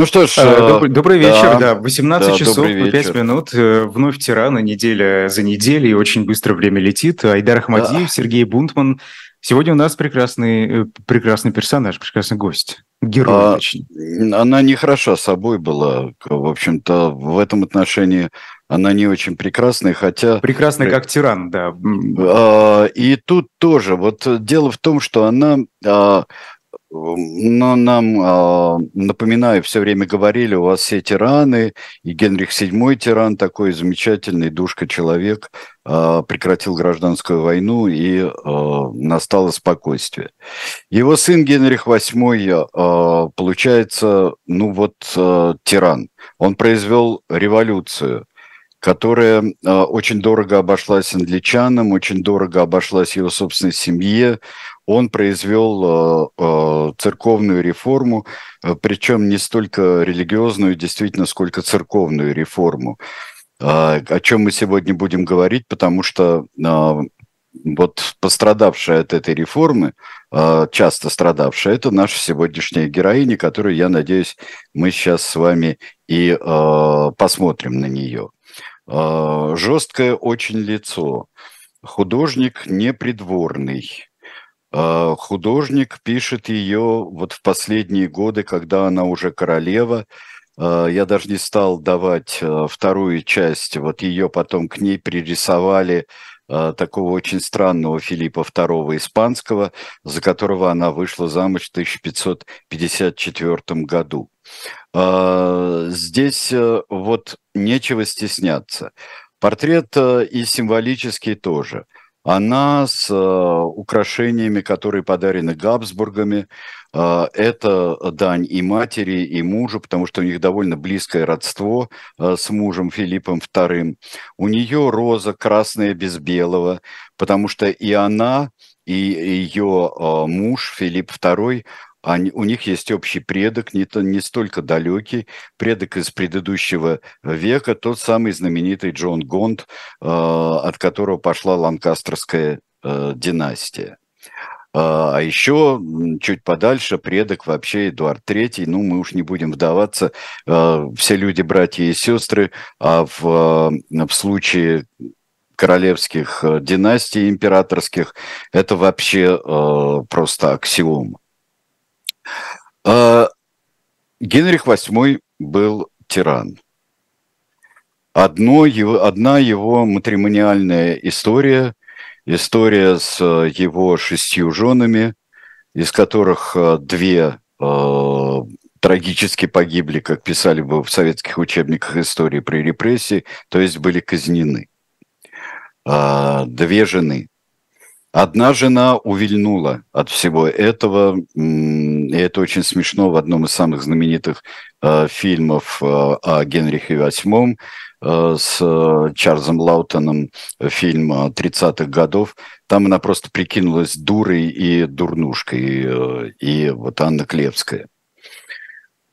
Ну что ж, а, добрый, добрый вечер, да, 18 да, часов и 5 минут, э, вновь тирана, неделя за неделей, очень быстро время летит. Айдар Ахмадиев, да. Сергей Бунтман. Сегодня у нас прекрасный, э, прекрасный персонаж, прекрасный гость, герой а, очень. Она не хороша собой была, в общем-то, в этом отношении она не очень прекрасная, хотя... Прекрасная как тиран, да. А, и тут тоже, вот дело в том, что она а, но нам, а, напоминаю, все время говорили, у вас все тираны, и Генрих VII тиран, такой замечательный душка-человек, а, прекратил гражданскую войну, и а, настало спокойствие. Его сын Генрих VIII, получается, ну вот, тиран. Он произвел революцию, которая очень дорого обошлась англичанам, очень дорого обошлась его собственной семье, он произвел э, э, церковную реформу, э, причем не столько религиозную, действительно, сколько церковную реформу. О чем мы сегодня будем говорить, потому что вот пострадавшая от этой реформы, часто страдавшая, это наша сегодняшняя героиня, которую, я надеюсь, мы сейчас с вами и посмотрим на нее. Жесткое очень лицо, художник непридворный, художник пишет ее вот в последние годы, когда она уже королева. А, я даже не стал давать а, вторую часть. Вот ее потом к ней пририсовали такого очень странного Филиппа II испанского, за которого она вышла замуж в 1554 году. Здесь вот нечего стесняться. Портрет и символический тоже – она с э, украшениями, которые подарены Габсбургами. Э, это дань и матери, и мужу, потому что у них довольно близкое родство э, с мужем Филиппом II. У нее роза красная без белого, потому что и она, и ее муж Филипп II они, у них есть общий предок, не, то, не столько далекий, предок из предыдущего века, тот самый знаменитый Джон Гонд, э, от которого пошла ланкастерская э, династия. А, а еще чуть подальше предок вообще Эдуард III, ну мы уж не будем вдаваться, э, все люди братья и сестры, а в, в случае королевских э, династий императорских это вообще э, просто аксиома. А, Генрих VIII был тиран. Одно его, одна его матримониальная история, история с его шестью женами, из которых э, две э, трагически погибли, как писали бы в советских учебниках истории при репрессии, то есть были казнены. Э, две жены. Одна жена увильнула от всего этого, и это очень смешно в одном из самых знаменитых э, фильмов э, о Генрихе VIII э, с Чарльзом Лаутоном, фильм 30-х годов. Там она просто прикинулась дурой и дурнушкой, и вот Анна Клевская.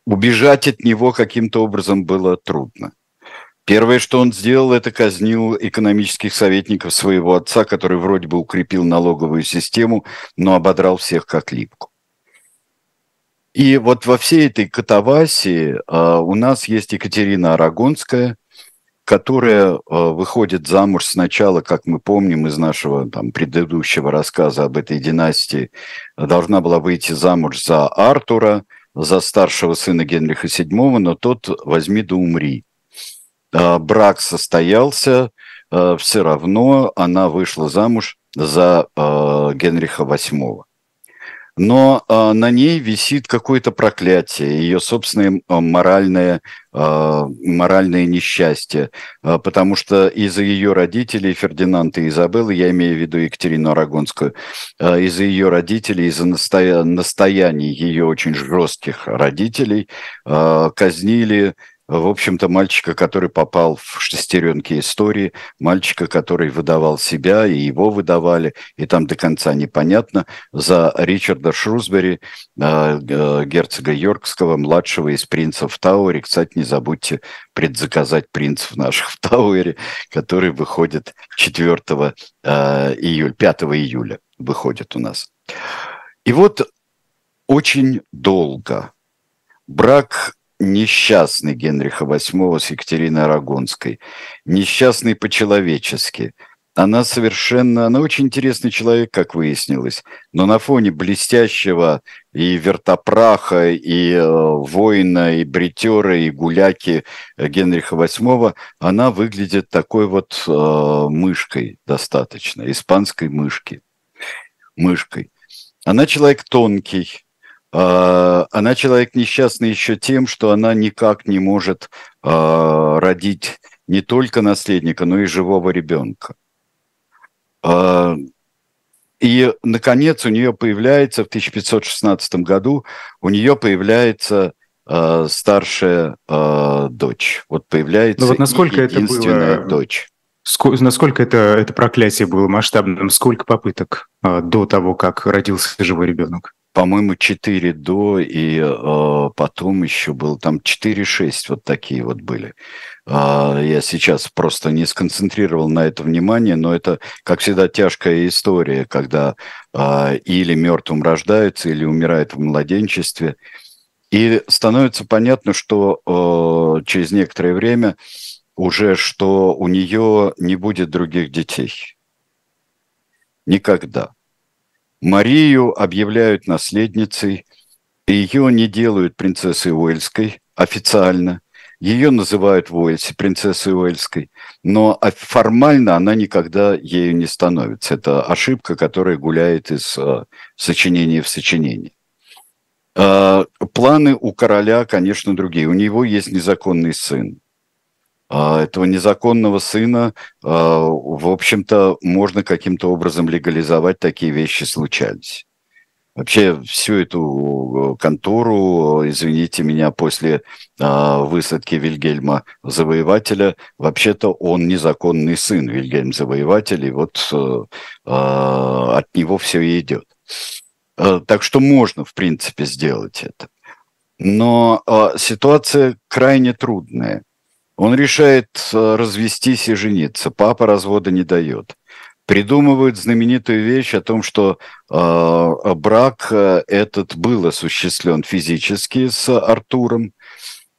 Убежать от него каким-то образом было трудно. Первое, что он сделал, это казнил экономических советников своего отца, который вроде бы укрепил налоговую систему, но ободрал всех как липку. И вот во всей этой катавасии а, у нас есть Екатерина Арагонская, которая а, выходит замуж сначала, как мы помним из нашего там, предыдущего рассказа об этой династии, должна была выйти замуж за Артура, за старшего сына Генриха VII, но тот возьми да умри. А, брак состоялся, а, все равно она вышла замуж за а, Генриха VIII. Но на ней висит какое-то проклятие, ее собственное моральное, моральное несчастье, потому что из-за ее родителей, Фердинанда и Изабеллы, я имею в виду Екатерину Арагонскую, из-за ее родителей, из-за настоя... настояний ее очень жестких родителей казнили в общем-то, мальчика, который попал в шестеренки истории, мальчика, который выдавал себя, и его выдавали, и там до конца непонятно, за Ричарда Шрусбери, э, герцога Йоркского, младшего из принцев в Тауэре. Кстати, не забудьте предзаказать принцев наших в Тауэре, который выходит 4 э, июля, 5 июля выходит у нас. И вот очень долго брак несчастный Генриха VIII с Екатериной Арагонской, несчастный по-человечески. Она совершенно, она очень интересный человек, как выяснилось, но на фоне блестящего и вертопраха, и э, воина, и бритера, и гуляки Генриха VIII, она выглядит такой вот э, мышкой достаточно, испанской мышки, мышкой. Она человек тонкий, она человек несчастный еще тем, что она никак не может а, родить не только наследника, но и живого ребенка. А, и, наконец, у нее появляется в 1516 году, у нее появляется старшая дочь. Вот появляется Но ну вот насколько единственная это было... дочь. Сколько, насколько это, это проклятие было масштабным? Сколько попыток до того, как родился живой ребенок? По-моему, 4 до, и э, потом еще был там 4-6, вот такие вот были. Э, я сейчас просто не сконцентрировал на это внимание, но это, как всегда, тяжкая история, когда э, или мертвым рождаются, или умирают в младенчестве. И становится понятно, что э, через некоторое время уже, что у нее не будет других детей. Никогда. Марию объявляют наследницей, ее не делают принцессой Уэльской официально. Ее называют в Уэльсе принцессой Уэльской, но формально она никогда ею не становится. Это ошибка, которая гуляет из э, сочинения в сочинение. Э, планы у короля, конечно, другие. У него есть незаконный сын. А, этого незаконного сына, а, в общем-то, можно каким-то образом легализовать, такие вещи случались. Вообще всю эту э, контору, извините меня, после а, высадки Вильгельма Завоевателя, вообще-то он незаконный сын Вильгельм Завоеватель, и вот э, от него все и идет. Так что можно, в принципе, сделать это. Но ситуация крайне трудная. Он решает э, развестись и жениться. Папа развода не дает. Придумывают знаменитую вещь о том, что э, брак э, этот был осуществлен физически с Артуром,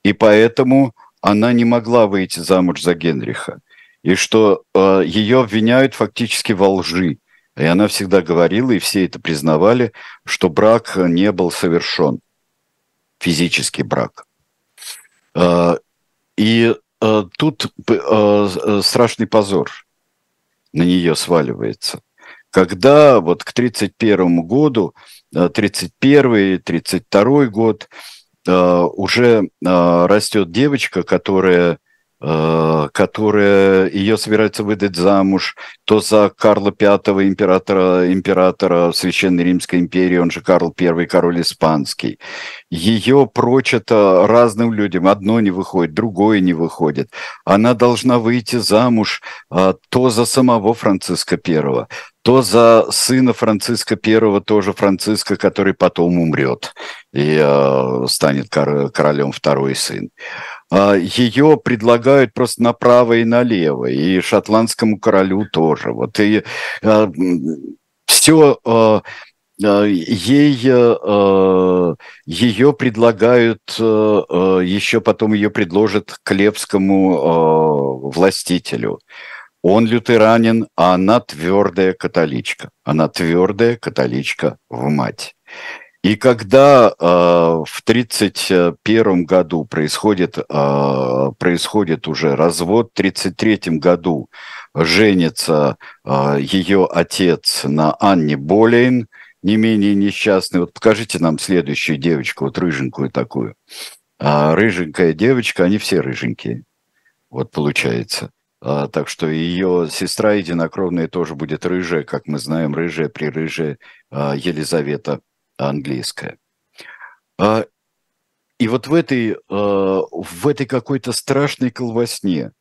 и поэтому она не могла выйти замуж за Генриха. И что э, ее обвиняют фактически во лжи. И она всегда говорила, и все это признавали, что брак не был совершен. Физический брак. Э, и тут э, э, страшный позор на нее сваливается. Когда вот к 1931 году, 31 32 год, уже растет девочка, которая Э, которая ее собирается выдать замуж то за Карла V, императора, императора Священной Римской империи, он же Карл I, король испанский. Ее прочат разным людям. Одно не выходит, другое не выходит. Она должна выйти замуж а, то за самого Франциска I, то за сына Франциска I, тоже Франциска, который потом умрет и э, станет королем второй сын. А, ее предлагают просто направо и налево, и шотландскому королю тоже. Вот и а, все а, ей ее предлагают еще потом ее предложат клевскому властителю. Он лютеранин, а она твердая католичка. Она твердая католичка в мать. И когда э, в 1931 году происходит, э, происходит уже развод, в 1933 году женится э, ее отец на Анне Болейн, не менее несчастный. Вот покажите нам следующую девочку, вот рыженькую такую. А, рыженькая девочка, они все рыженькие. Вот получается. А, так что ее сестра единокровная тоже будет рыжая, как мы знаем, рыжая, прирыжая а, Елизавета английская. А, и вот в этой, а, в этой какой-то страшной колвосне,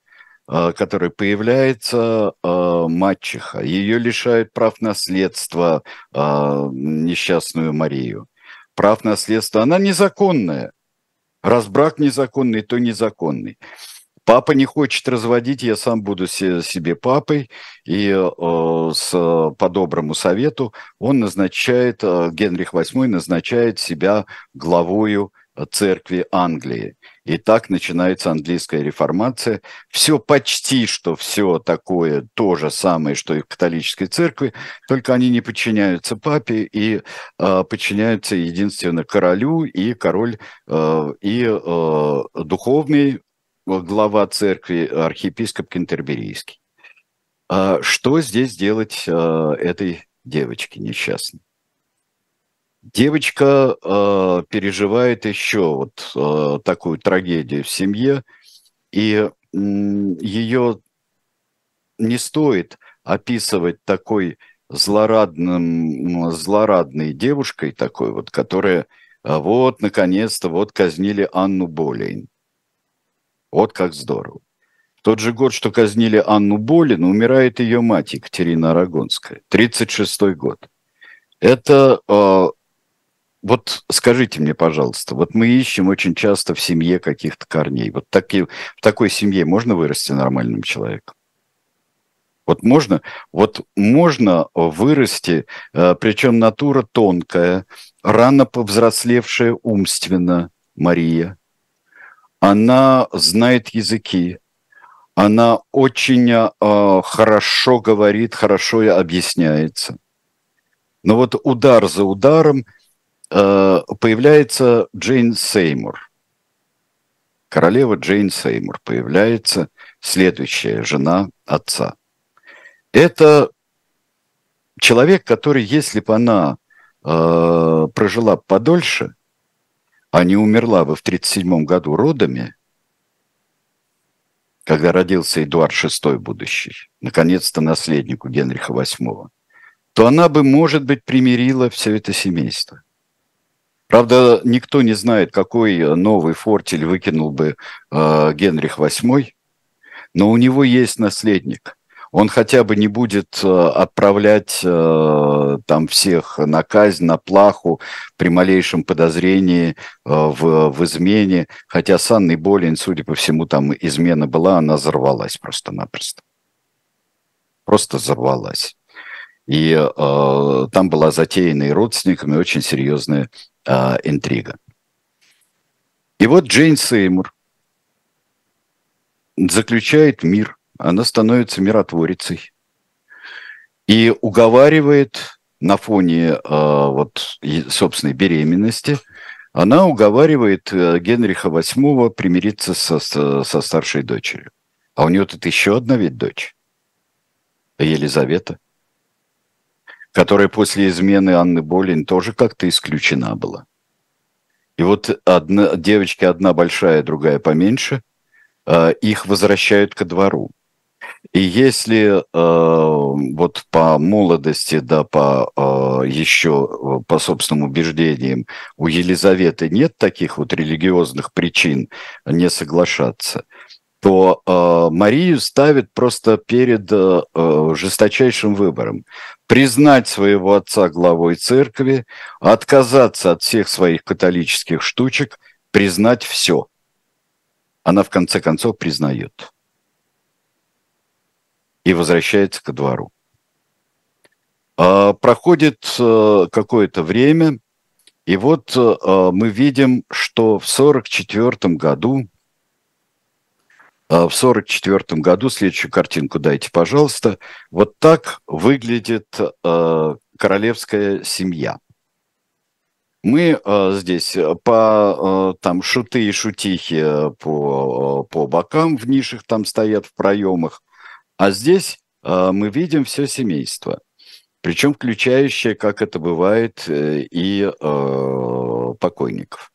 а, которая появляется мачеха, ее лишают прав наследства несчастную Марию. Прав наследства, она незаконная. Раз брак незаконный, то незаконный. Папа не хочет разводить, я сам буду себе папой, и э, с, по доброму совету он назначает, э, Генрих VIII назначает себя главою церкви Англии. И так начинается английская реформация. Все почти что все такое то же самое, что и в католической церкви, только они не подчиняются папе и э, подчиняются единственно королю, и король, э, и э, духовный глава церкви, архиепископ Кентерберийский. А что здесь делать э, этой девочке несчастной? Девочка э, переживает еще вот э, такую трагедию в семье, и ее не стоит описывать такой злорадным, злорадной девушкой такой вот, которая вот, наконец-то, вот казнили Анну Болейн. Вот как здорово. Тот же год, что казнили Анну Болин, умирает ее мать Екатерина Арагонская, 36-й год. Это э, вот скажите мне, пожалуйста, вот мы ищем очень часто в семье каких-то корней. Вот таки, в такой семье можно вырасти нормальным человеком? Вот можно, вот можно вырасти, э, причем натура тонкая, рано повзрослевшая умственно Мария. Она знает языки, она очень э, хорошо говорит, хорошо объясняется. Но вот удар за ударом – Э, появляется Джейн Сеймур. Королева Джейн Сеймур появляется следующая жена отца. Это человек, который, если бы она э, прожила подольше, а не умерла бы в 1937 году родами, когда родился Эдуард VI будущий, наконец-то наследнику Генриха VIII, то она бы, может быть, примирила все это семейство. Правда, никто не знает, какой новый фортель выкинул бы э, Генрих VIII, но у него есть наследник. Он хотя бы не будет э, отправлять э, там всех на казнь, на плаху при малейшем подозрении э, в, в измене. Хотя с Анной Болин, судя по всему, там измена была, она взорвалась просто-напросто. Просто взорвалась. И э, там была затеяна и родственниками очень серьезная э, интрига. И вот Джейн Сеймур заключает мир, она становится миротворицей и уговаривает на фоне э, вот собственной беременности, она уговаривает э, Генриха VIII примириться со, со старшей дочерью. А у нее тут еще одна ведь дочь, Елизавета которая после измены Анны Болин тоже как-то исключена была. И вот одна, девочки одна большая, другая поменьше, э, их возвращают ко двору. И если э, вот по молодости, да, по э, еще по собственным убеждениям у Елизаветы нет таких вот религиозных причин не соглашаться, то э, Марию ставит просто перед э, э, жесточайшим выбором. Признать своего отца главой церкви, отказаться от всех своих католических штучек, признать все. Она в конце концов признает. И возвращается ко двору. Э, проходит э, какое-то время, и вот э, мы видим, что в 1944 году а, в 1944 году, следующую картинку дайте, пожалуйста, вот так выглядит э, королевская семья. Мы э, здесь по э, там шуты и шутихи по, по бокам в нишах там стоят в проемах, а здесь э, мы видим все семейство, причем включающее, как это бывает, и э, покойников.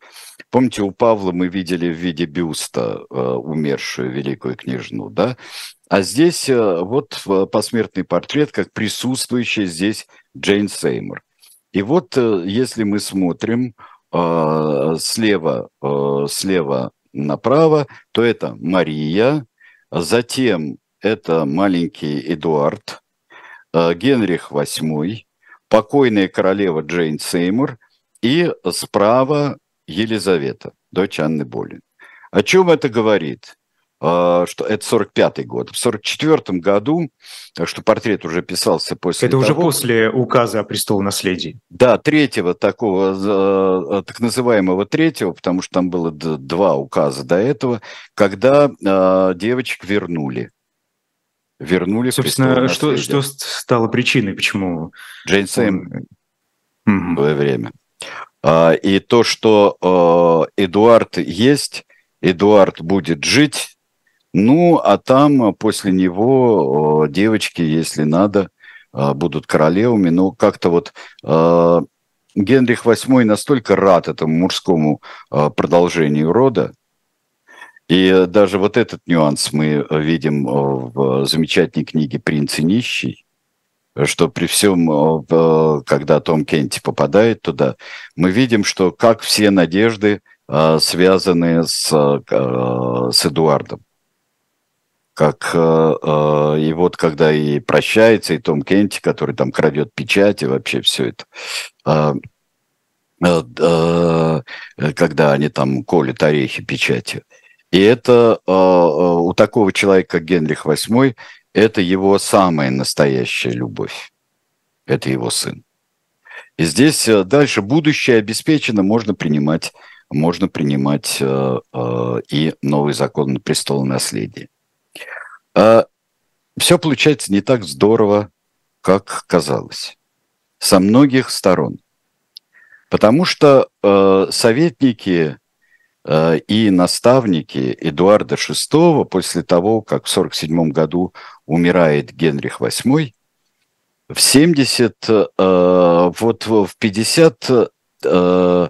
Помните, у Павла мы видели в виде бюста э, умершую великую княжну, да? А здесь э, вот посмертный портрет, как присутствующий здесь Джейн Сеймур. И вот э, если мы смотрим э, слева, э, слева направо, то это Мария, затем это маленький Эдуард, э, Генрих VIII, покойная королева Джейн Сеймур, и справа Елизавета, дочь Анны Болин. О чем это говорит? что это 45-й год. В 44 году, что портрет уже писался после Это того, уже после указа о престолонаследии. Да, третьего такого, так называемого третьего, потому что там было два указа до этого, когда девочек вернули вернули Собственно, что, что стало причиной, почему... Джейн Сэм в свое время. А, и то, что а, Эдуард есть, Эдуард будет жить, ну, а там после него а, девочки, если надо, будут королевами. Ну, как-то вот Генрих VIII настолько рад этому мужскому продолжению рода, и даже вот этот нюанс мы видим в замечательной книге «Принц и нищий», что при всем, э, когда Том Кенти попадает туда, мы видим, что как все надежды э, связаны с, э, с Эдуардом. Как и вот когда и прощается, и Том Кенти, который там крадет печать, и вообще все это, когда они там колят орехи печатью. И это у такого человека, как Генрих VIII, это его самая настоящая любовь. Это его сын. И здесь э, дальше будущее обеспечено, можно принимать, можно принимать и новый закон на престол наследия. Все получается не так здорово, как казалось. Со многих сторон. Потому что советники и наставники Эдуарда VI после того, как в 1947 году умирает Генрих VIII, в 70, э, вот в 50, э,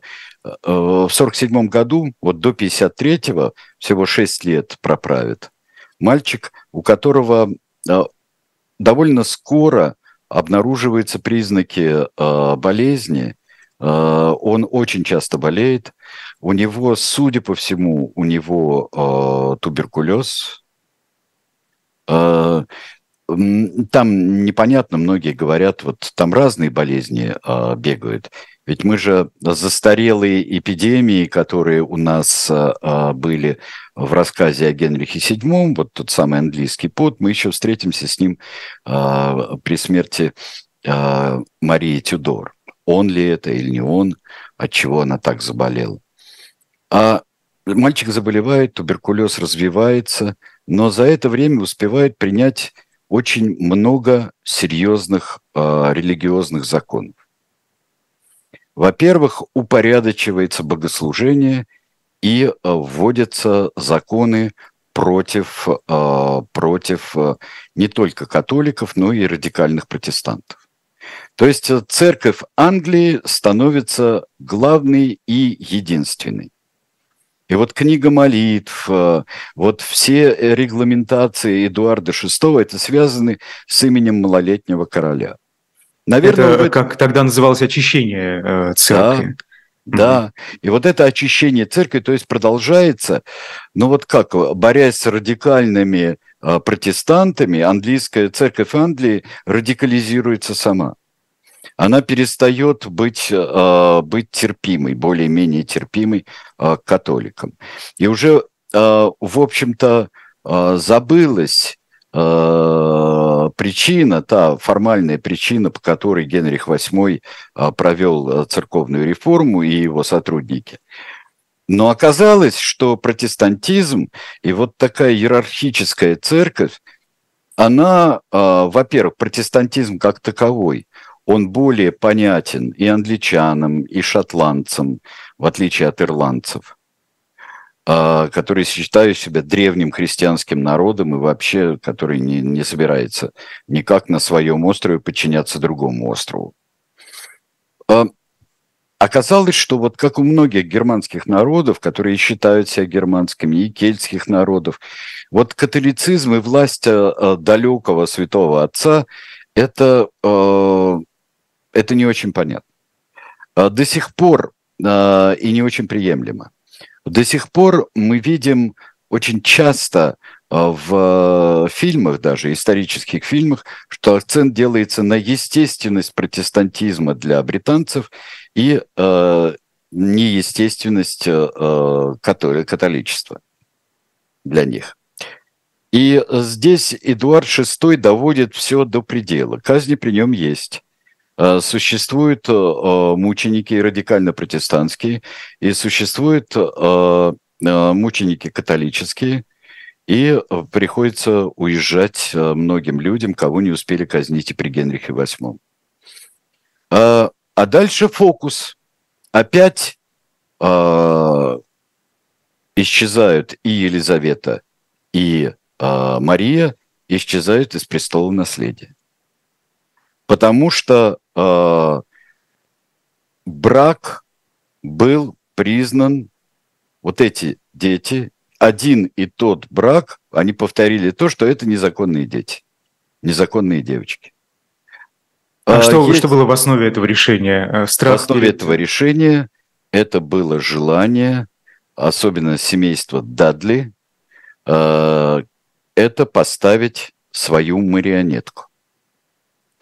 в 47 году, вот до 53-го, всего 6 лет проправит, мальчик, у которого довольно скоро обнаруживаются признаки болезни, он очень часто болеет, у него, судя по всему, у него э, туберкулез. Э, там непонятно, многие говорят, вот там разные болезни э, бегают. Ведь мы же застарелые эпидемии, которые у нас э, были в рассказе о Генрихе VII, вот тот самый английский пот, мы еще встретимся с ним э, при смерти э, Марии Тюдор. Он ли это или не он, от чего она так заболела. А мальчик заболевает, туберкулез развивается, но за это время успевает принять очень много серьезных э, религиозных законов. Во-первых, упорядочивается богослужение и э, вводятся законы против, э, против э, не только католиков, но и радикальных протестантов. То есть церковь Англии становится главной и единственной. И вот книга молитв, э, вот все регламентации Эдуарда VI, это связаны с именем малолетнего короля. Наверное, это этом... как тогда называлось очищение э, церкви. Да, да, и вот это очищение церкви, то есть продолжается, ну вот как, борясь с радикальными э, протестантами, английская церковь Англии радикализируется сама она перестает быть, э, быть терпимой, более-менее терпимой э, к католикам. И уже, э, в общем-то, забылась причина, та формальная причина, по которой Генрих VIII провел церковную реформу и его сотрудники. Но оказалось, что протестантизм и вот такая иерархическая церковь, она, во-первых, протестантизм как таковой, он более понятен и англичанам, и шотландцам, в отличие от ирландцев, а, которые считают себя древним христианским народом и вообще, который не, не собирается никак на своем острове подчиняться другому острову. А, оказалось, что вот как у многих германских народов, которые считают себя германскими, и кельтских народов, вот католицизм и власть а, далекого святого отца – это это не очень понятно. А, до сих пор а, и не очень приемлемо. До сих пор мы видим очень часто а, в фильмах, даже исторических фильмах, что акцент делается на естественность протестантизма для британцев и э, неестественность э, католичества для них. И здесь Эдуард VI доводит все до предела. Казни при нем есть. Э, существуют э, мученики радикально-протестантские, и существуют мученики католические, и приходится уезжать многим людям, кого не успели казнить и при Генрихе VIII. А, дальше фокус. Опять исчезают и Елизавета, и э, Мария исчезают из престола наследия. Потому что э, брак был признан, вот эти дети, один и тот брак, они повторили то, что это незаконные дети, незаконные девочки. А, а что, есть... что было в основе этого решения? Э, страх в основе этого решения это было желание особенно семейство Дадли, э, это поставить свою марионетку.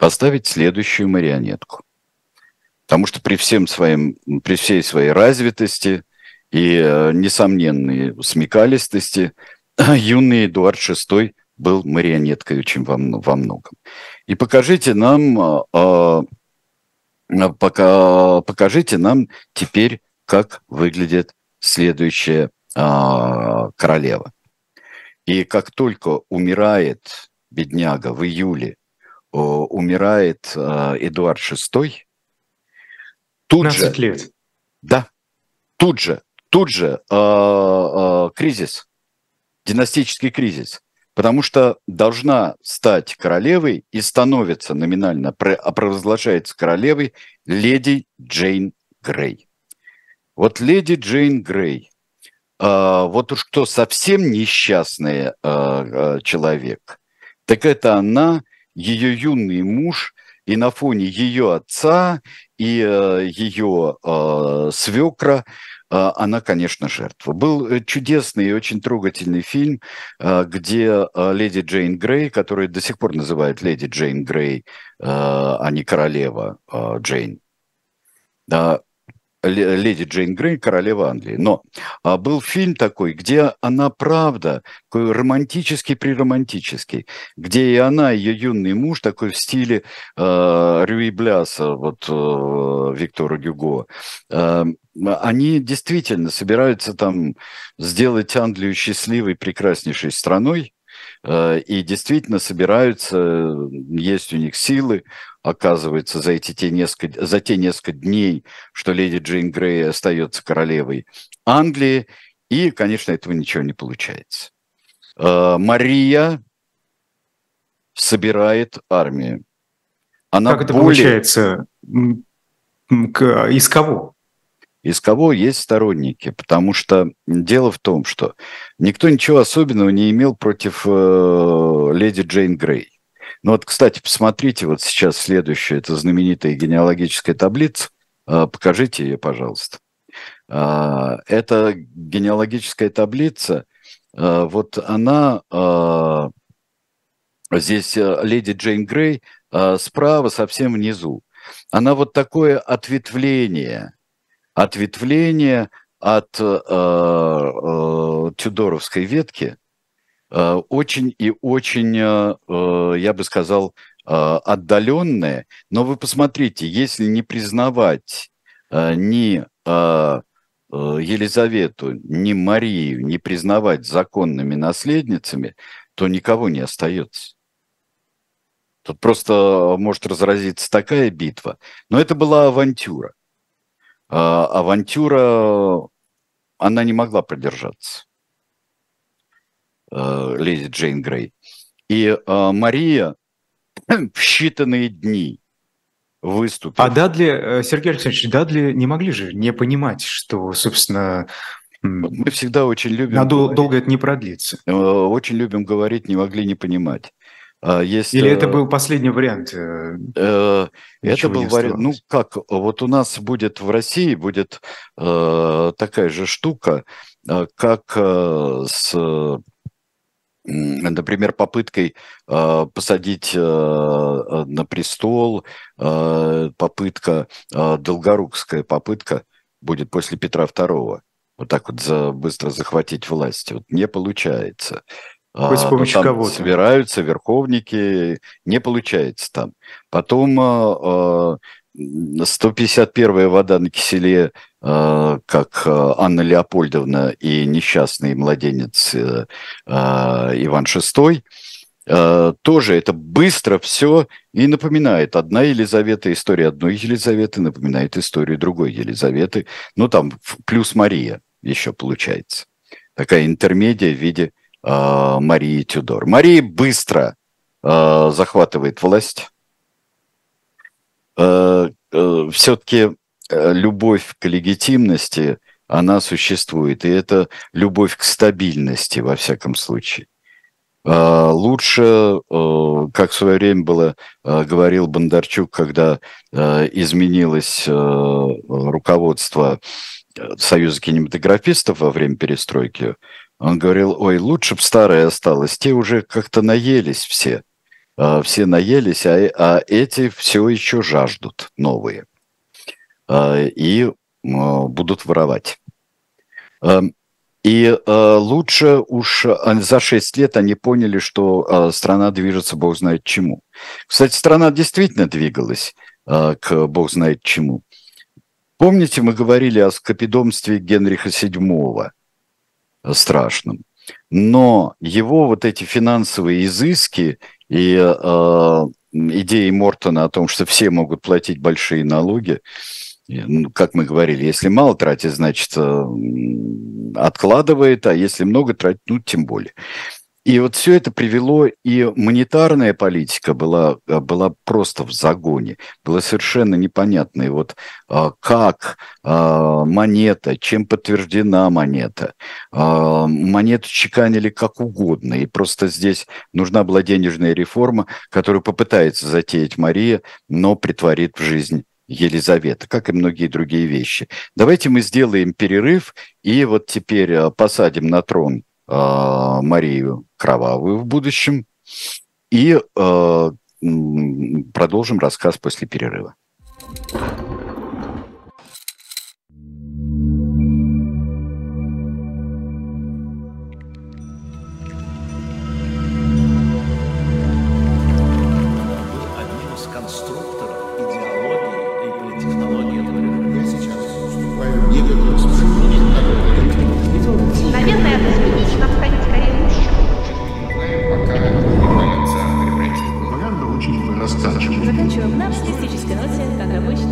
Поставить следующую марионетку. Потому что при, всем своим, при всей своей развитости и э, несомненной смекалистости юный Эдуард VI был марионеткой очень во, во многом. И покажите нам, э, пока, покажите нам теперь, как выглядит следующая а, королева. И как только умирает бедняга в июле, умирает а, Эдуард VI, тут же... лет. Да, тут же, тут же а, а, кризис, династический кризис. Потому что должна стать королевой и становится номинально, провозглашается королевой леди Джейн Грей. Вот леди Джейн Грей, а, вот уж кто совсем несчастный а, а, человек, так это она, ее юный муж, и на фоне ее отца и ее свекра она, конечно, жертва. Был э, чудесный и очень трогательный фильм, где леди Джейн Грей, которую до сих пор называют леди Джейн Грей, а не королева Джейн, леди Джейн Грей, королева Англии. Но а, был фильм такой, где она правда, такой романтический приромантический, где и она, и ее юный муж, такой в стиле э, Рюи Бляса, вот э, Виктора Гюго, э, они действительно собираются там сделать Англию счастливой, прекраснейшей страной, и действительно собираются, есть у них силы, оказывается, за, эти те несколько, за те несколько дней, что леди Джейн Грей остается королевой Англии, и, конечно, этого ничего не получается. Э, Мария собирает армию. Она как это более... получается? Из кого? Из кого есть сторонники, потому что дело в том, что никто ничего особенного не имел против э, леди Джейн Грей. Ну вот, кстати, посмотрите вот сейчас следующее, это знаменитая генеалогическая таблица. А, покажите ее, пожалуйста. А, это генеалогическая таблица, а, вот она, здесь леди Джейн Грей, справа совсем внизу. Она вот такое ответвление, ответвление от тюдоровской ветки – Э, очень и очень, э, э, я бы сказал, отдаленное. Но вы посмотрите, если не признавать ни Елизавету, ни Марию, не признавать законными наследницами, то никого не остается. Тут просто может разразиться такая битва. Но это была авантюра. Авантюра, она не могла продержаться. Э, леди Джейн Грей. И э, Мария в считанные дни выступит. А Дадли, э, Сергей Александрович, Дадли не могли же не понимать, что, собственно, мы всегда очень любим... Надо говорить, долго это не продлится. Очень любим говорить, не могли не понимать. А есть, Или это был последний вариант? это был вариант. Ну как, вот у нас будет в России будет э, такая же штука, как э, с например, попыткой э, посадить э, на престол, э, попытка, э, долгорукская попытка будет после Петра II, вот так вот за, быстро захватить власть. Вот не получается. Хоть с помощью кого-то. Собираются верховники, не получается там. Потом 151-я вода на киселе, как Анна Леопольдовна и несчастный младенец Иван VI – Э, тоже это быстро все и напоминает. Одна Елизавета, история одной Елизаветы напоминает историю другой Елизаветы. Ну, там плюс Мария еще получается. Такая интермедия в виде э, Марии Тюдор. Мария быстро э, захватывает власть. Э, э, все-таки э, любовь к легитимности, она существует. И это любовь к стабильности, во всяком случае. А, лучше, э, как в свое время было, э, говорил Бондарчук, когда э, изменилось руководство Союза кинематографистов во время перестройки, он говорил, ой, лучше бы старое осталось, те уже как-то наелись все, все наелись, а, а эти все еще жаждут новые и будут воровать. Эм, и э, лучше уж э, за 6 лет они поняли, что э, страна движется бог знает чему. Кстати, страна действительно двигалась э, к бог знает чему. Помните, мы говорили о скопидомстве Генриха VII страшном. Но его вот эти финансовые изыски и э, идеи Мортона о том, что все могут платить большие налоги, ну, как мы говорили, если мало тратит, значит, э, откладывает, а если много тратит, ну, тем более. И вот все это привело, и монетарная политика была, э, была просто в загоне. Было совершенно непонятно, вот э, как монета, чем подтверждена монета. Монету чеканили как угодно, и просто здесь нужна была денежная реформа, которую попытается затеять Мария, но притворит в жизнь Елизавета, как и многие другие вещи. Давайте мы сделаем перерыв и вот теперь посадим на трон Марию Кровавую в будущем и э, продолжим рассказ после перерыва. Заканчиваем на оптимистической ноте, как обычно.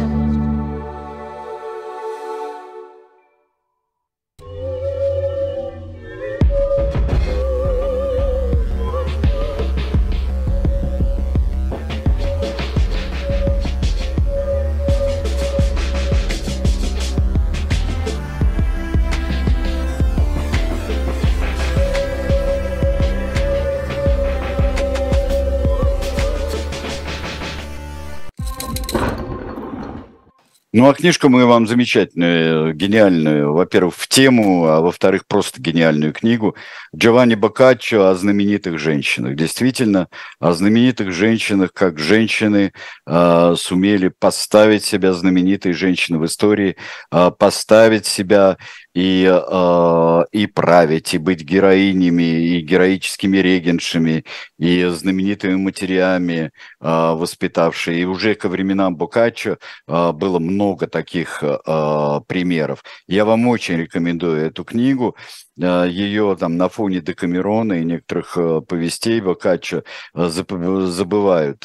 Ну, а книжку мы вам замечательную, гениальную, во-первых, в тему, а во-вторых, просто гениальную книгу Джованни Боккаччо о знаменитых женщинах. Действительно, о знаменитых женщинах, как женщины э, сумели поставить себя, знаменитые женщины в истории, э, поставить себя и, э, и править, и быть героинями, и героическими регеншами, и знаменитыми матерями, э, воспитавшие. И уже ко временам Бокаччо э, было много таких э, примеров. Я вам очень рекомендую эту книгу. Э, ее там на фоне Декамерона и некоторых э, повестей Бокаччо э, забывают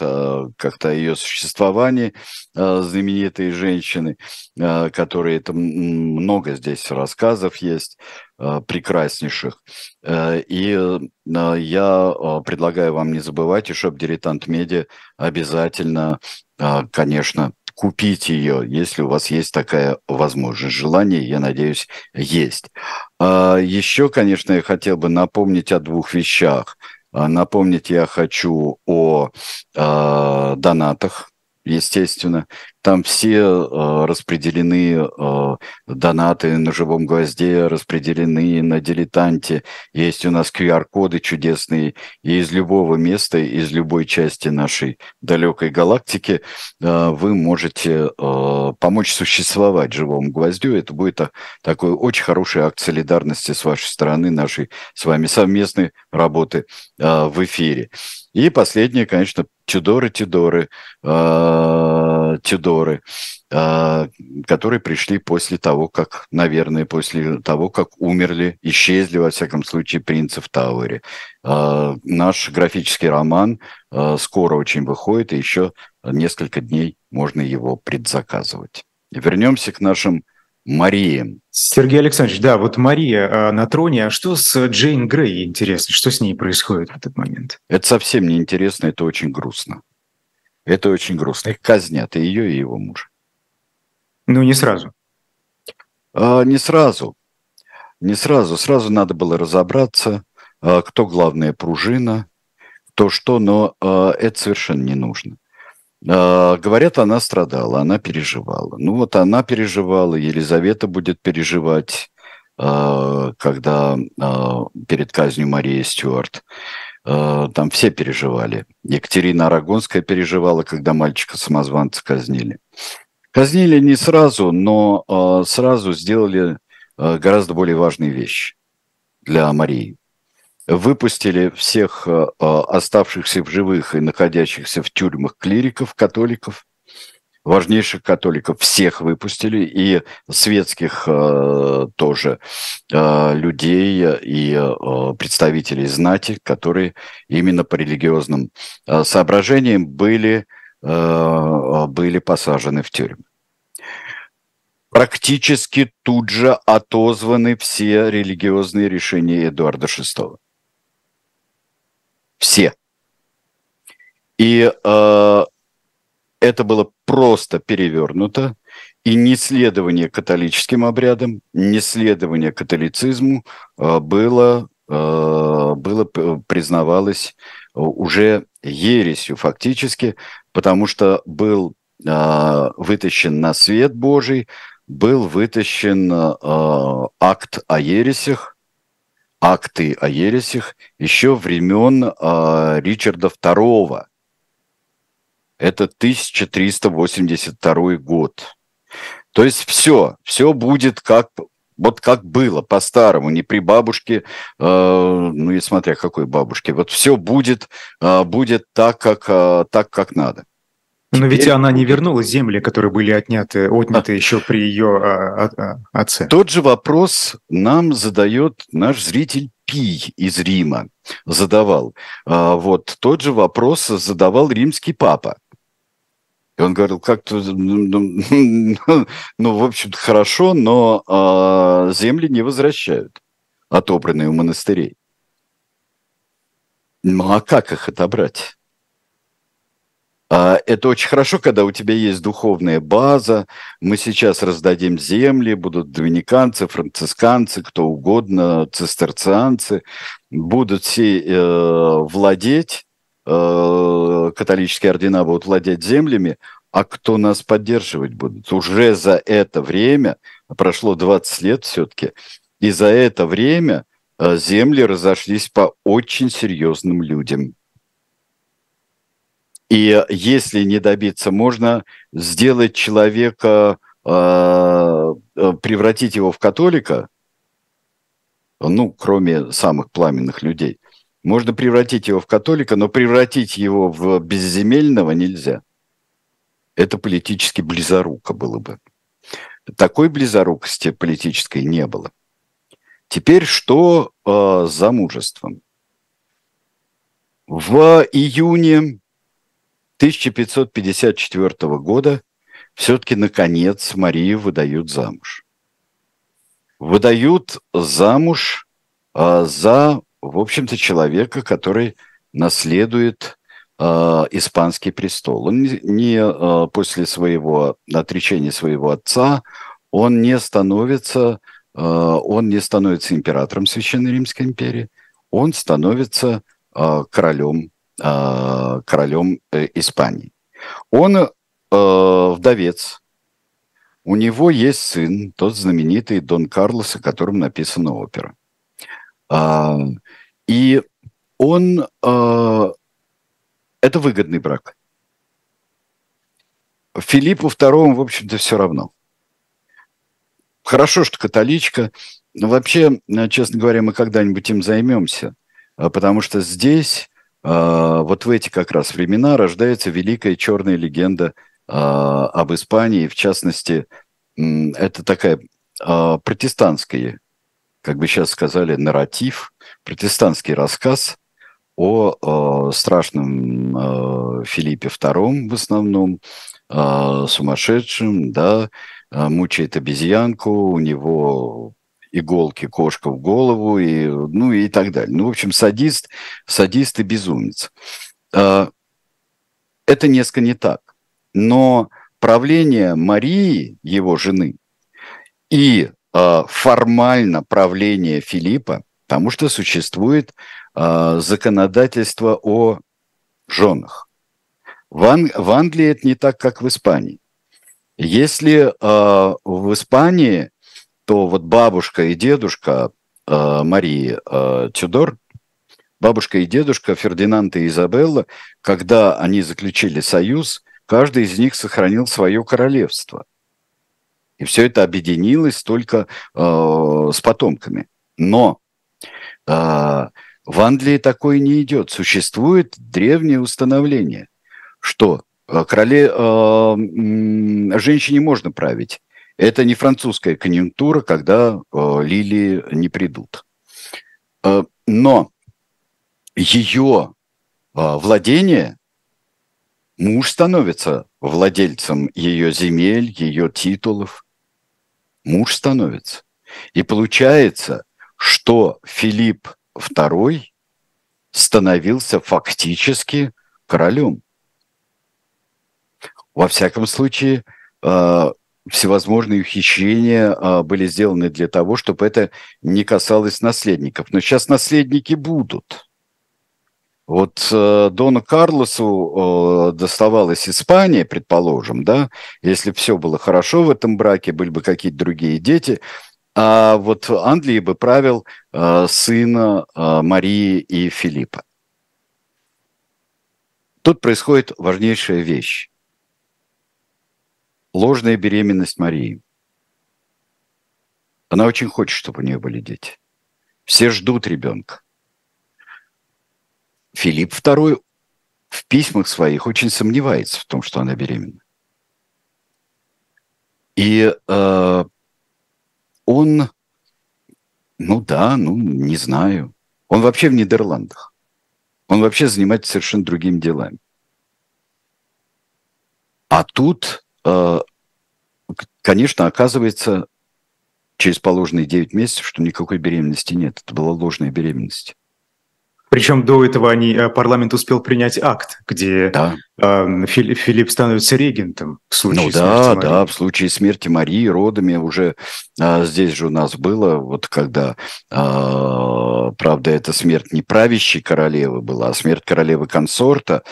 как-то о ее существовании, знаменитые женщины, которые это много здесь рассказов есть прекраснейших. И я предлагаю вам не забывать, и чтобы «Дилетант Медиа» обязательно, конечно, купить ее, если у вас есть такая возможность. Желание, я надеюсь, есть. А еще, конечно, я хотел бы напомнить о двух вещах. А, напомнить я хочу о э, донатах, естественно, там все э, распределены, э, донаты на живом гвозде распределены на дилетанте. Есть у нас QR-коды чудесные. И из любого места, из любой части нашей далекой галактики э, вы можете э, помочь существовать живому гвоздю. Это будет а, такой очень хороший акт солидарности с вашей стороны, нашей с вами совместной работы э, в эфире. И последнее, конечно, Тюдоры, Тюдоры, э, Тюдоры, э, которые пришли после того, как, наверное, после того, как умерли, исчезли, во всяком случае, принцы в Тауэре. Э, наш графический роман скоро очень выходит, и еще несколько дней можно его предзаказывать. Вернемся к нашим Марии. Сергей Александрович, да, вот Мария а, на троне. А что с Джейн Грей, интересно? Что с ней происходит в этот момент? Это совсем не интересно, это очень грустно. Это очень грустно. Их казнят, и ее, и его мужа. Ну, не сразу. А, не сразу. Не сразу. Сразу надо было разобраться, а, кто главная пружина, кто что, но а, это совершенно не нужно. А, говорят, она страдала, она переживала. Ну вот она переживала, Елизавета будет переживать, а, когда а, перед казнью Марии Стюарт. Там все переживали. Екатерина Арагонская переживала, когда мальчика-самозванца казнили. Казнили не сразу, но сразу сделали гораздо более важные вещи для Марии выпустили всех э, э, оставшихся в живых и находящихся в тюрьмах клириков, католиков, важнейших католиков, всех выпустили, и светских э, тоже людей и представителей знати, которые именно по религиозным соображениям были, были посажены в тюрьмы. Практически тут же отозваны все религиозные решения Эдуарда VI. Все. И э, это было просто перевернуто, и неследование католическим обрядам, неследование католицизму э, было, э, было признавалось уже ересью фактически, потому что был э, вытащен на свет Божий, был вытащен э, акт о ересях, акты о ересях еще времен э, Ричарда II. Это 1382 год. То есть все, все будет как вот как было по-старому, не при бабушке, э, ну и смотря какой бабушке, вот все будет, э, будет так, как, э, так, как надо. Но ведь она не вернула земли, которые были отняты, отняты а, еще при ее а, а, отце. Тот же вопрос нам задает наш зритель Пий из Рима. Задавал. А, вот тот же вопрос задавал римский папа. И он говорил, как-то, ну, ну, ну в общем-то, хорошо, но а, земли не возвращают, отобранные у монастырей. Ну а как их отобрать? Это очень хорошо, когда у тебя есть духовная база. Мы сейчас раздадим земли, будут доминиканцы, францисканцы, кто угодно, цистерцианцы. Будут все э, владеть, э, католические ордена будут владеть землями, а кто нас поддерживать будет? Уже за это время, прошло 20 лет все-таки, и за это время э, земли разошлись по очень серьезным людям. И если не добиться, можно сделать человека, а, превратить его в католика, ну, кроме самых пламенных людей. Можно превратить его в католика, но превратить его в безземельного нельзя. Это политически близоруко было бы. Такой близорукости политической не было. Теперь что э, с замужеством? В июне 1554 года все-таки, наконец, Марию выдают замуж. Выдают замуж а, за, в общем-то, человека, который наследует а, испанский престол. Он не, не а, после своего отречения своего отца, он не становится, а, он не становится императором Священной Римской империи, он становится а, королем а, королем э, Испании. Он э, вдовец. У него есть сын, тот знаменитый Дон Карлос, о котором написана опера. А, и он... Это выгодный брак. Филиппу II, в общем-то, все равно. Хорошо, что католичка. Но вообще, честно говоря, мы когда-нибудь им займемся. Потому что здесь, вот в эти как раз времена, рождается великая черная легенда об Испании. В частности, это такая протестантская как бы сейчас сказали, нарратив, протестантский рассказ о, страшном Филиппе II в основном, сумасшедшем, да, мучает обезьянку, у него иголки, кошка в голову, и, ну и так далее. Ну, в общем, садист, садист и безумец. Э, это несколько не так. Но правление Марии, его жены, и Э, формально правление Филиппа, потому что существует э, законодательство о женах. В, в Англии это не так, как в Испании. Если э, в Испании, то вот бабушка и дедушка э, Марии э, Тюдор, бабушка и дедушка Фердинанд и Изабелла, когда они заключили союз, каждый из них сохранил свое королевство – и все это объединилось только э, с потомками. Но э, в Англии такое не идет. Существует древнее установление, что э, короле, э, женщине можно править. Это не французская конъюнктура, когда э, лилии не придут. Э, но ее э, владение муж становится владельцем ее земель, ее титулов муж становится. И получается, что Филипп II становился фактически королем. Во всяком случае, э, всевозможные ухищрения э, были сделаны для того, чтобы это не касалось наследников. Но сейчас наследники будут. Вот э, Дону Карлосу э, доставалась Испания, предположим, да, если все было хорошо в этом браке, были бы какие-то другие дети, а вот Англии бы правил э, сына э, Марии и Филиппа. Тут происходит важнейшая вещь. Ложная беременность Марии. Она очень хочет, чтобы у нее были дети. Все ждут ребенка. Филипп II в письмах своих очень сомневается в том, что она беременна. И э, он, ну да, ну не знаю, он вообще в Нидерландах. Он вообще занимается совершенно другими делами. А тут, конечно, оказывается, через положенные 9 месяцев, что никакой беременности нет. Это была ложная беременность. Причем до этого они, э, парламент успел принять акт, где да. э, Филипп становится регентом в случае ну, да, смерти да, в случае смерти Марии, родами уже а, здесь же у нас было, вот когда, а, правда, это смерть не правящей королевы была, а смерть королевы-консорта,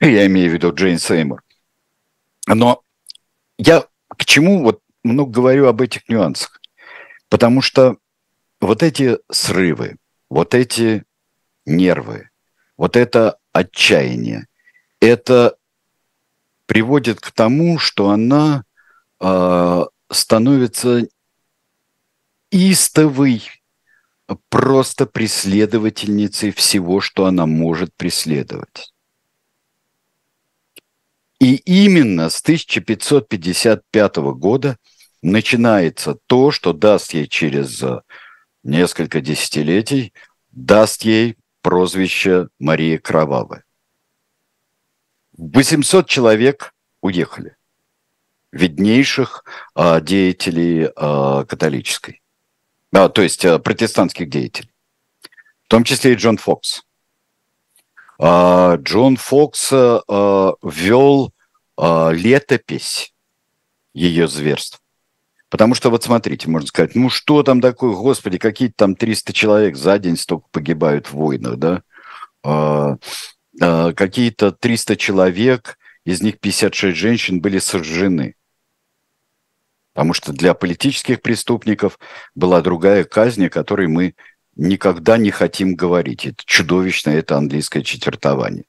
я имею в виду Джейн Сеймур. Но я к чему вот много говорю об этих нюансах? Потому что вот эти срывы, вот эти нервы, вот это отчаяние, это приводит к тому, что она э, становится истовой просто преследовательницей всего, что она может преследовать. И именно с 1555 года начинается то, что даст ей через несколько десятилетий, даст ей прозвище Мария Кровавая. 800 человек уехали, виднейших а, деятелей а, католической, а, то есть а, протестантских деятелей, в том числе и Джон Фокс. А, Джон Фокс а, ввел а, летопись ее зверств. Потому что вот смотрите, можно сказать, ну что там такое, господи, какие-то там 300 человек за день столько погибают в войнах, да? А, а, какие-то 300 человек из них 56 женщин были сожжены. Потому что для политических преступников была другая казнь, о которой мы никогда не хотим говорить. Это чудовищное, это английское четвертование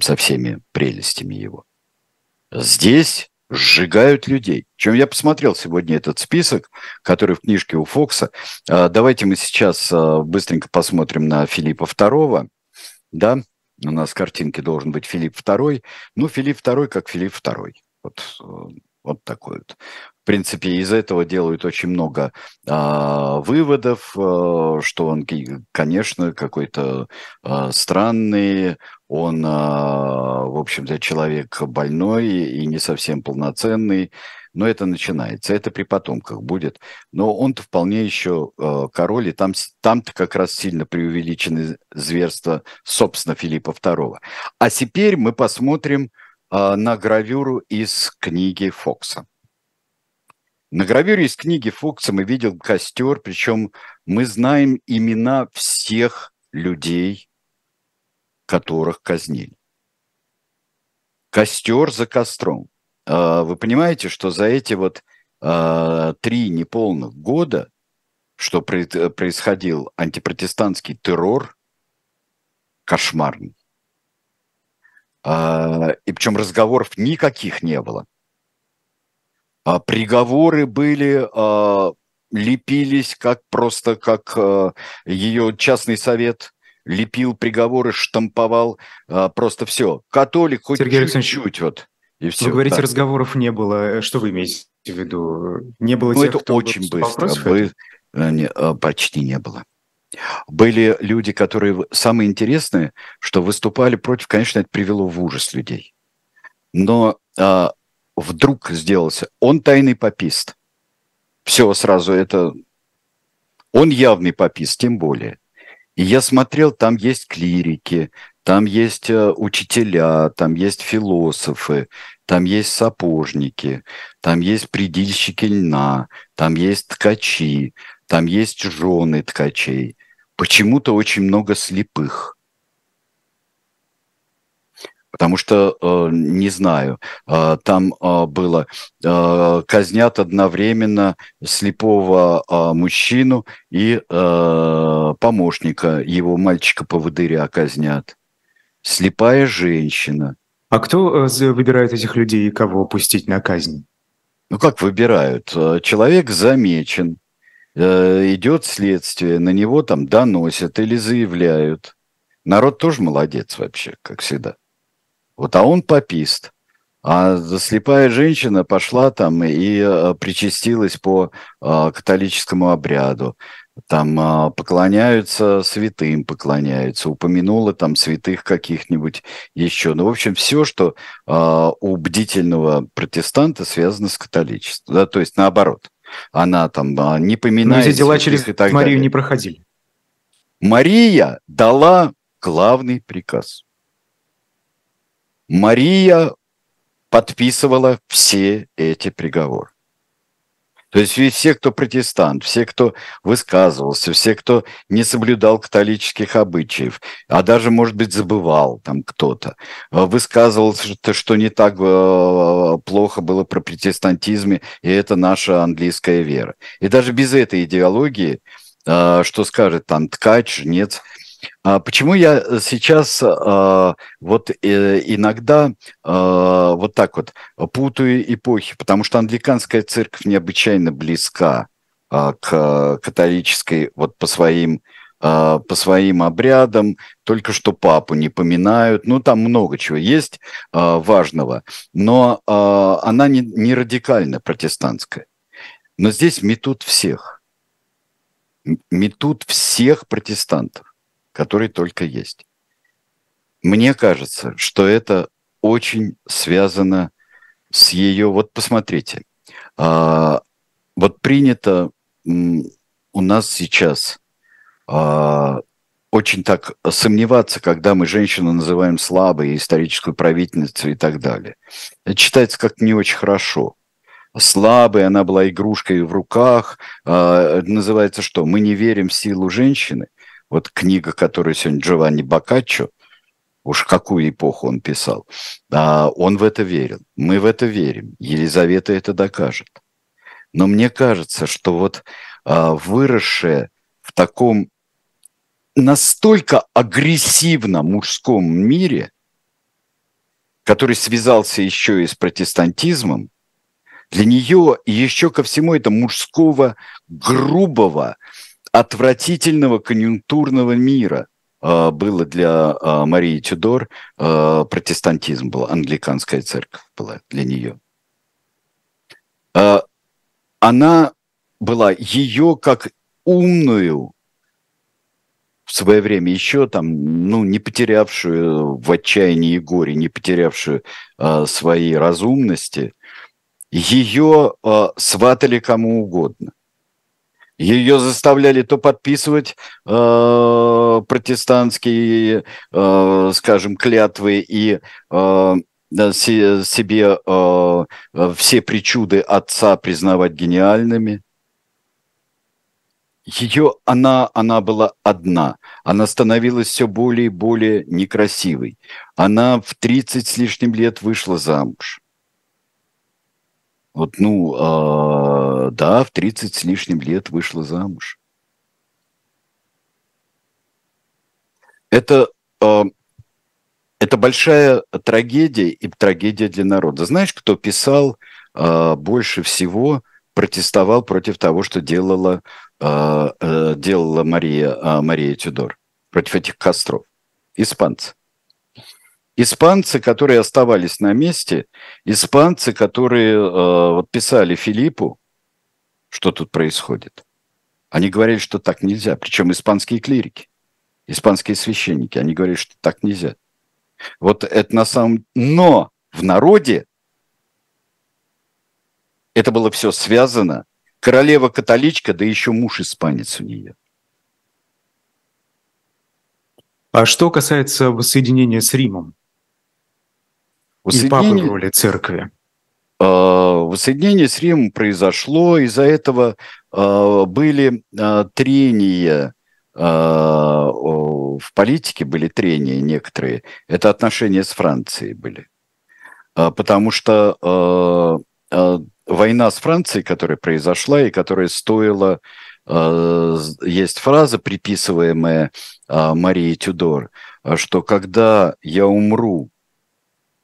со всеми прелестями его. Здесь сжигают людей. Чем я посмотрел сегодня этот список, который в книжке у Фокса. А, давайте мы сейчас а, быстренько посмотрим на Филиппа II. Да, у нас картинки должен быть Филипп II. Ну, Филипп II как Филипп II. Вот, э, вот такой вот принципе, из этого делают очень много а, выводов, а, что он, конечно, какой-то а, странный, он, а, в общем-то, человек больной и не совсем полноценный, но это начинается, это при потомках будет. Но он-то вполне еще э, король, и там, там-то как раз сильно преувеличены зверства, собственно, Филиппа II. А теперь мы посмотрим на гравюру из книги Фокса. На гравюре из книги Фокса мы видим костер, причем мы знаем имена всех людей, которых казнили. Костер за костром. А, вы понимаете, что за эти вот а, три неполных года, что происходил антипротестантский террор, кошмарный. А, и причем разговоров никаких не было – а, приговоры были, а, лепились как просто, как ее частный совет лепил приговоры, штамповал, просто все. Католик хоть Сергей чуть-чуть вот. И все. Вы говорите, так. разговоров не было. Что вы имеете в виду? Не было ну, тех, это кто очень быстро. Вы... Э, не, почти не было. Были люди, которые... Самое интересное, что выступали против, конечно, это привело в ужас людей. Но вдруг сделался. Он тайный попист. Все сразу это... Он явный попист, тем более. И я смотрел, там есть клирики, там есть э, учителя, там есть философы, там есть сапожники, там есть предильщики льна, там есть ткачи, там есть жены ткачей. Почему-то очень много слепых потому что, э, не знаю, э, там э, было, казнят одновременно слепого мужчину и помощника его мальчика-поводыря казнят. Слепая женщина. А кто выбирает этих людей и кого пустить на казнь? Ну как выбирают? Человек замечен, идет следствие, на него там доносят или заявляют. Народ тоже молодец вообще, как всегда. Вот, а он попист. А слепая женщина пошла там и э, причастилась по э, католическому обряду. Там э, поклоняются святым, поклоняются. Упомянула там святых каких-нибудь еще. Ну, в общем, все, что у бдительного протестанта связано с католичеством. Да, то есть наоборот. Она там не поминает... Но эти дела через Марию далее. не проходили. Мария дала главный приказ – Мария подписывала все эти приговоры. То есть все, кто протестант, все, кто высказывался, все, кто не соблюдал католических обычаев, а даже, может быть, забывал там кто-то, э, высказывался, что не так э, плохо было про протестантизме, и это наша английская вера. И даже без этой идеологии, э, что скажет там ткач, а почему я э, сейчас а, вот э, иногда а, вот так вот путаю эпохи? Потому что англиканская церковь необычайно близка к католической вот по своим по своим обрядам, только что папу не поминают, ну там много чего есть важного, но она не, не радикально протестантская. Но здесь метут всех, метут всех протестантов который только есть. Мне кажется, что это очень связано с ее... Вот посмотрите, а, вот принято у нас сейчас а, очень так сомневаться, когда мы женщину называем слабой, историческую правительницу и так далее. Это читается как не очень хорошо. Слабой, она была игрушкой в руках. А, называется что? Мы не верим в силу женщины вот книга, которую сегодня Джованни Боккаччо уж какую эпоху он писал, а он в это верил. Мы в это верим. Елизавета это докажет. Но мне кажется, что вот а, выросшая в таком настолько агрессивно мужском мире, который связался еще и с протестантизмом, для нее еще ко всему это мужского, грубого, отвратительного конъюнктурного мира э, было для э, Марии Тюдор, э, протестантизм был, англиканская церковь была для нее. Она была ее как умную, в свое время еще там, ну, не потерявшую в отчаянии и горе, не потерявшую э, своей разумности, ее э, сватали кому угодно. Ее заставляли то подписывать э, протестантские, э, скажем, клятвы и э, себе э, все причуды отца признавать гениальными. Ее, она, она была одна. Она становилась все более и более некрасивой. Она в 30 с лишним лет вышла замуж. Вот, ну, э, да, в 30 с лишним лет вышла замуж. Это, э, это большая трагедия и трагедия для народа. Знаешь, кто писал э, больше всего, протестовал против того, что делала, э, делала Мария, э, Мария Тюдор, против этих костров? Испанцы. Испанцы, которые оставались на месте, испанцы, которые э, писали Филиппу, что тут происходит. Они говорили, что так нельзя. Причем испанские клирики, испанские священники, они говорили, что так нельзя. Вот это на самом... Но в народе это было все связано. Королева католичка, да еще муж испанец у нее. А что касается воссоединения с Римом? Воссоединение... И папы в роли церкви. А, воссоединение с Римом произошло, из-за этого а, были а, трения в политике, были трения некоторые. Это отношения с Францией были. Потому что война с Францией, которая произошла и которая стоила есть фраза, приписываемая Марии Тюдор, что когда я умру,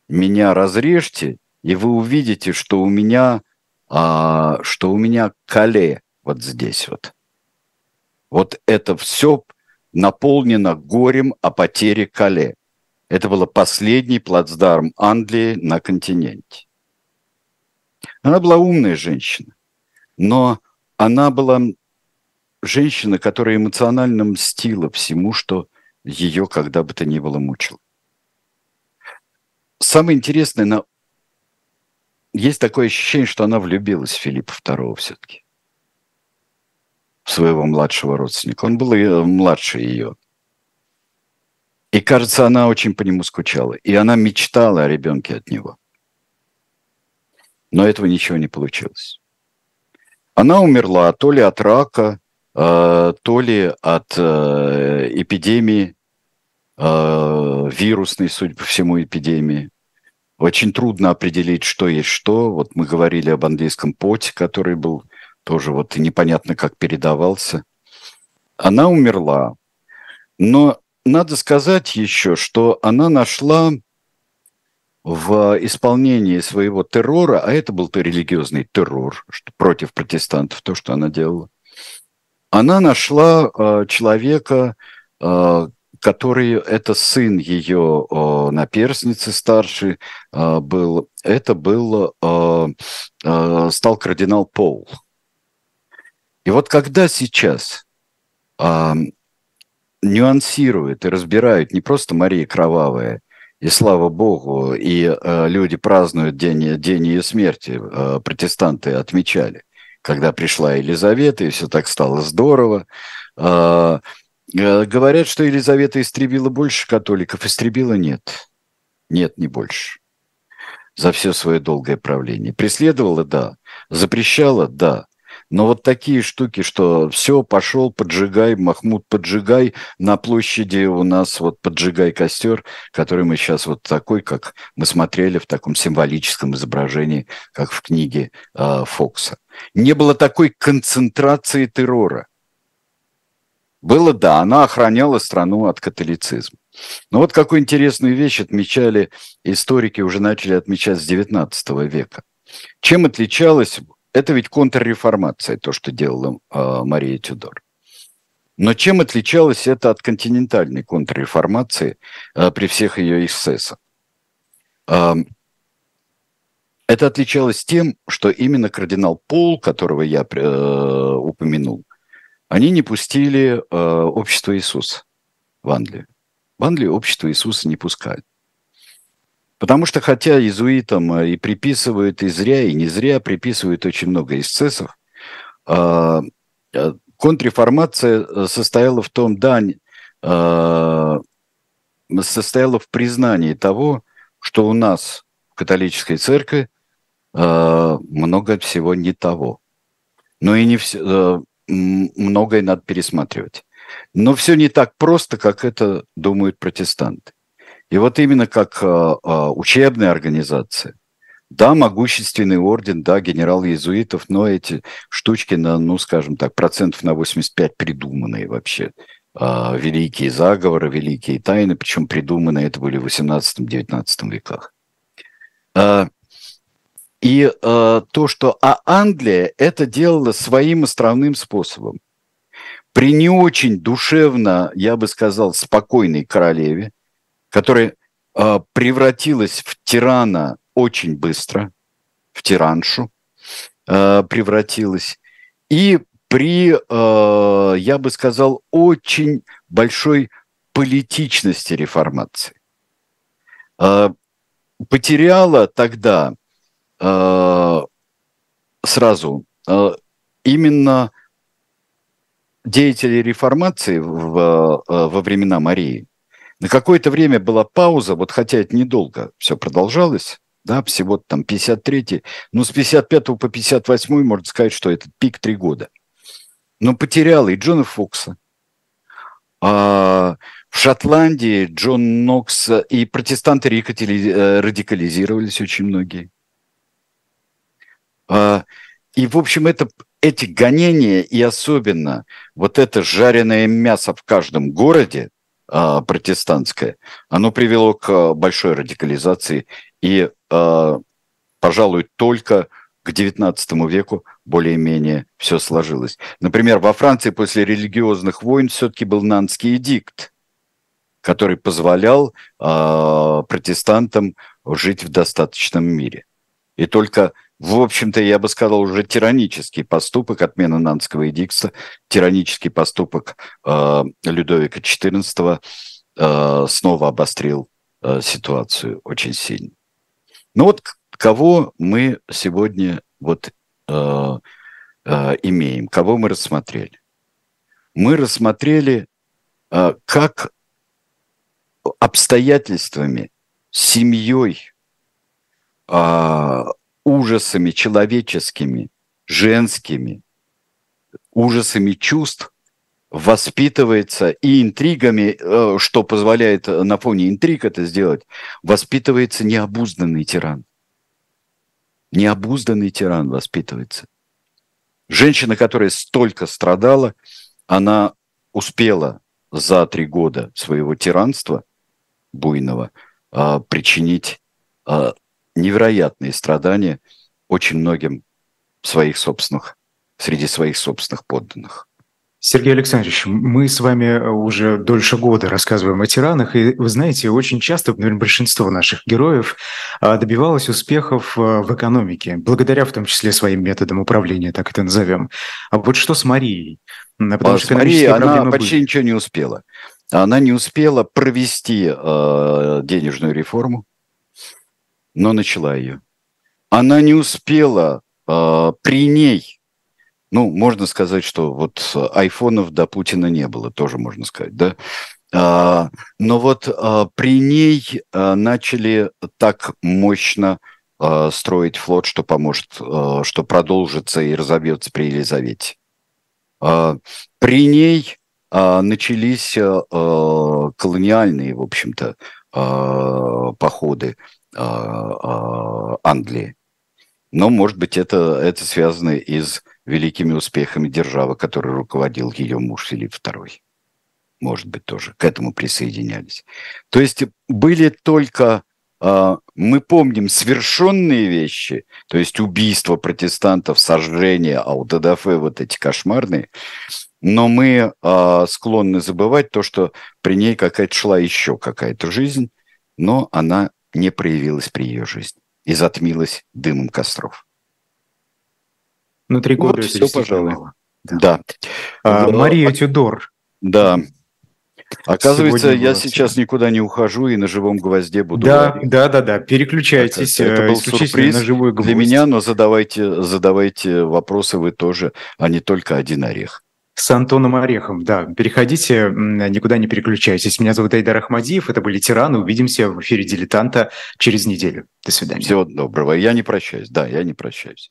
меня разрежьте, и вы увидите, что у меня, а, что у меня кале вот здесь вот. Вот это все наполнено горем о потере кале. Это был последний плацдарм Англии на континенте. Она была умная женщина, но она была женщина, которая эмоционально мстила всему, что ее когда бы то ни было мучило самое интересное, на... есть такое ощущение, что она влюбилась в Филиппа II все-таки. В своего младшего родственника. Он был младше ее. И, кажется, она очень по нему скучала. И она мечтала о ребенке от него. Но этого ничего не получилось. Она умерла то ли от рака, э, то ли от э, эпидемии, э, вирусной, судя по всему, эпидемии. Очень трудно определить, что есть что. Вот мы говорили об английском поте, который был тоже вот непонятно как передавался. Она умерла. Но надо сказать еще, что она нашла в исполнении своего террора, а это был то религиозный террор против протестантов, то, что она делала, она нашла э, человека, э, который это сын ее наперсницы старший э, был, это был, э, э, стал кардинал Пол. И вот когда сейчас нюансируют и разбирают не просто Мария Кровавая, и слава богу, и э, люди празднуют день, день ее смерти, э, протестанты отмечали, когда пришла Елизавета, и все так стало здорово. Э, говорят, что Елизавета истребила больше католиков. Истребила нет. Нет, не больше. За все свое долгое правление. Преследовала, да. Запрещала, да. Но вот такие штуки, что все, пошел, поджигай, Махмуд, поджигай. На площади у нас вот поджигай костер, который мы сейчас вот такой, как мы смотрели в таком символическом изображении, как в книге э, Фокса. Не было такой концентрации террора. Было, да, она охраняла страну от католицизма. Но вот какую интересную вещь отмечали историки, уже начали отмечать с XIX века. Чем отличалась, это ведь контрреформация, то, что делала э, Мария Тюдор. Но чем отличалась это от континентальной контрреформации э, при всех ее эксцессах? Э, это отличалось тем, что именно кардинал Пол, которого я упомянул, они не пустили э, общество Иисуса в Англию. В Англию общество Иисуса не пускали. Потому что хотя иезуитам э, и приписывают и зря, и не зря приписывают очень много эксцессов, э, э, контрреформация состояла в том, да, состояла в признании того, что у нас в католической церкви много всего не того. Но и не все, многое надо пересматривать. Но все не так просто, как это думают протестанты. И вот именно как а, а, учебная организация, да, могущественный орден, да, генерал иезуитов, но эти штучки на, ну, скажем так, процентов на 85 придуманные вообще. А, великие заговоры, великие тайны, причем придуманные это были в 18-19 веках. И а, то, что а Англия это делала своим островным способом. При не очень душевно, я бы сказал, спокойной королеве, которая э, превратилась в тирана очень быстро, в тираншу э, превратилась, и при, э, я бы сказал, очень большой политичности реформации. Э, потеряла тогда э, сразу э, именно деятели реформации в, во времена Марии – на какое-то время была пауза, вот хотя это недолго все продолжалось, да, всего там 53-й, ну, с 55 по 58 можно сказать, что это пик три года. Но потерял и Джона Фокса, а в Шотландии Джон Нокс и протестанты э, радикализировались очень многие. А, и, в общем, это, эти гонения и особенно вот это жареное мясо в каждом городе, а, протестантское, оно привело к а, большой радикализации и, пожалуй, только к XIX веку более-менее все сложилось. Например, во Франции после религиозных войн все-таки был Нанский эдикт, который позволял протестантам жить в достаточном мире. И только в общем-то, я бы сказал, уже тиранический поступок, отмена Нанского эдикта, тиранический поступок э, Людовика XIV э, снова обострил э, ситуацию очень сильно. Ну вот кого мы сегодня вот э, э, имеем, кого мы рассмотрели? Мы рассмотрели, э, как обстоятельствами, семьей, э, ужасами человеческими, женскими, ужасами чувств воспитывается и интригами, э, что позволяет на фоне интриг это сделать, воспитывается необузданный тиран. Необузданный тиран воспитывается. Женщина, которая столько страдала, она успела за три года своего тиранства буйного э, причинить э, невероятные страдания очень многим своих собственных, среди своих собственных подданных. Сергей Александрович, мы с вами уже дольше года рассказываем о тиранах, и вы знаете, очень часто, наверное, большинство наших героев а, добивалось успехов а, в экономике, благодаря в том числе своим методам управления, так это назовем. А вот что с Марией? Потому а что с Марией она почти были. ничего не успела. Она не успела провести э, денежную реформу, но начала ее. Она не успела э, при ней, ну, можно сказать, что вот айфонов до Путина не было, тоже можно сказать, да. А, но вот а, при ней а, начали так мощно э, строить флот, что поможет, э, что продолжится и разобьется при Елизавете. Э, при ней э, начались э, колониальные, в общем-то, э, походы э, э, Англии. Но, может быть, это, это связано и с великими успехами державы, которой руководил ее муж Филипп II может быть, тоже к этому присоединялись. То есть были только, э, мы помним совершенные вещи, то есть убийство протестантов, сожжение, аутодафе, вот эти кошмарные, но мы э, склонны забывать то, что при ней какая-то шла еще какая-то жизнь, но она не проявилась при ее жизни и затмилась дымом костров. Ну, три года вот все, пожалуй. Да. да. А, Мария Тюдор. Да. Оказывается, я сейчас никуда не ухожу и на живом гвозде буду. Да, говорить. да, да, да. Переключайтесь. Это, это был сюрприз на живой гвоздь. для меня, но задавайте, задавайте вопросы вы тоже, а не только один орех. С Антоном Орехом, да. Переходите, никуда не переключайтесь. Меня зовут Айдар Ахмадиев, это были «Тираны». Увидимся в эфире «Дилетанта» через неделю. До свидания. Всего доброго. Я не прощаюсь, да, я не прощаюсь.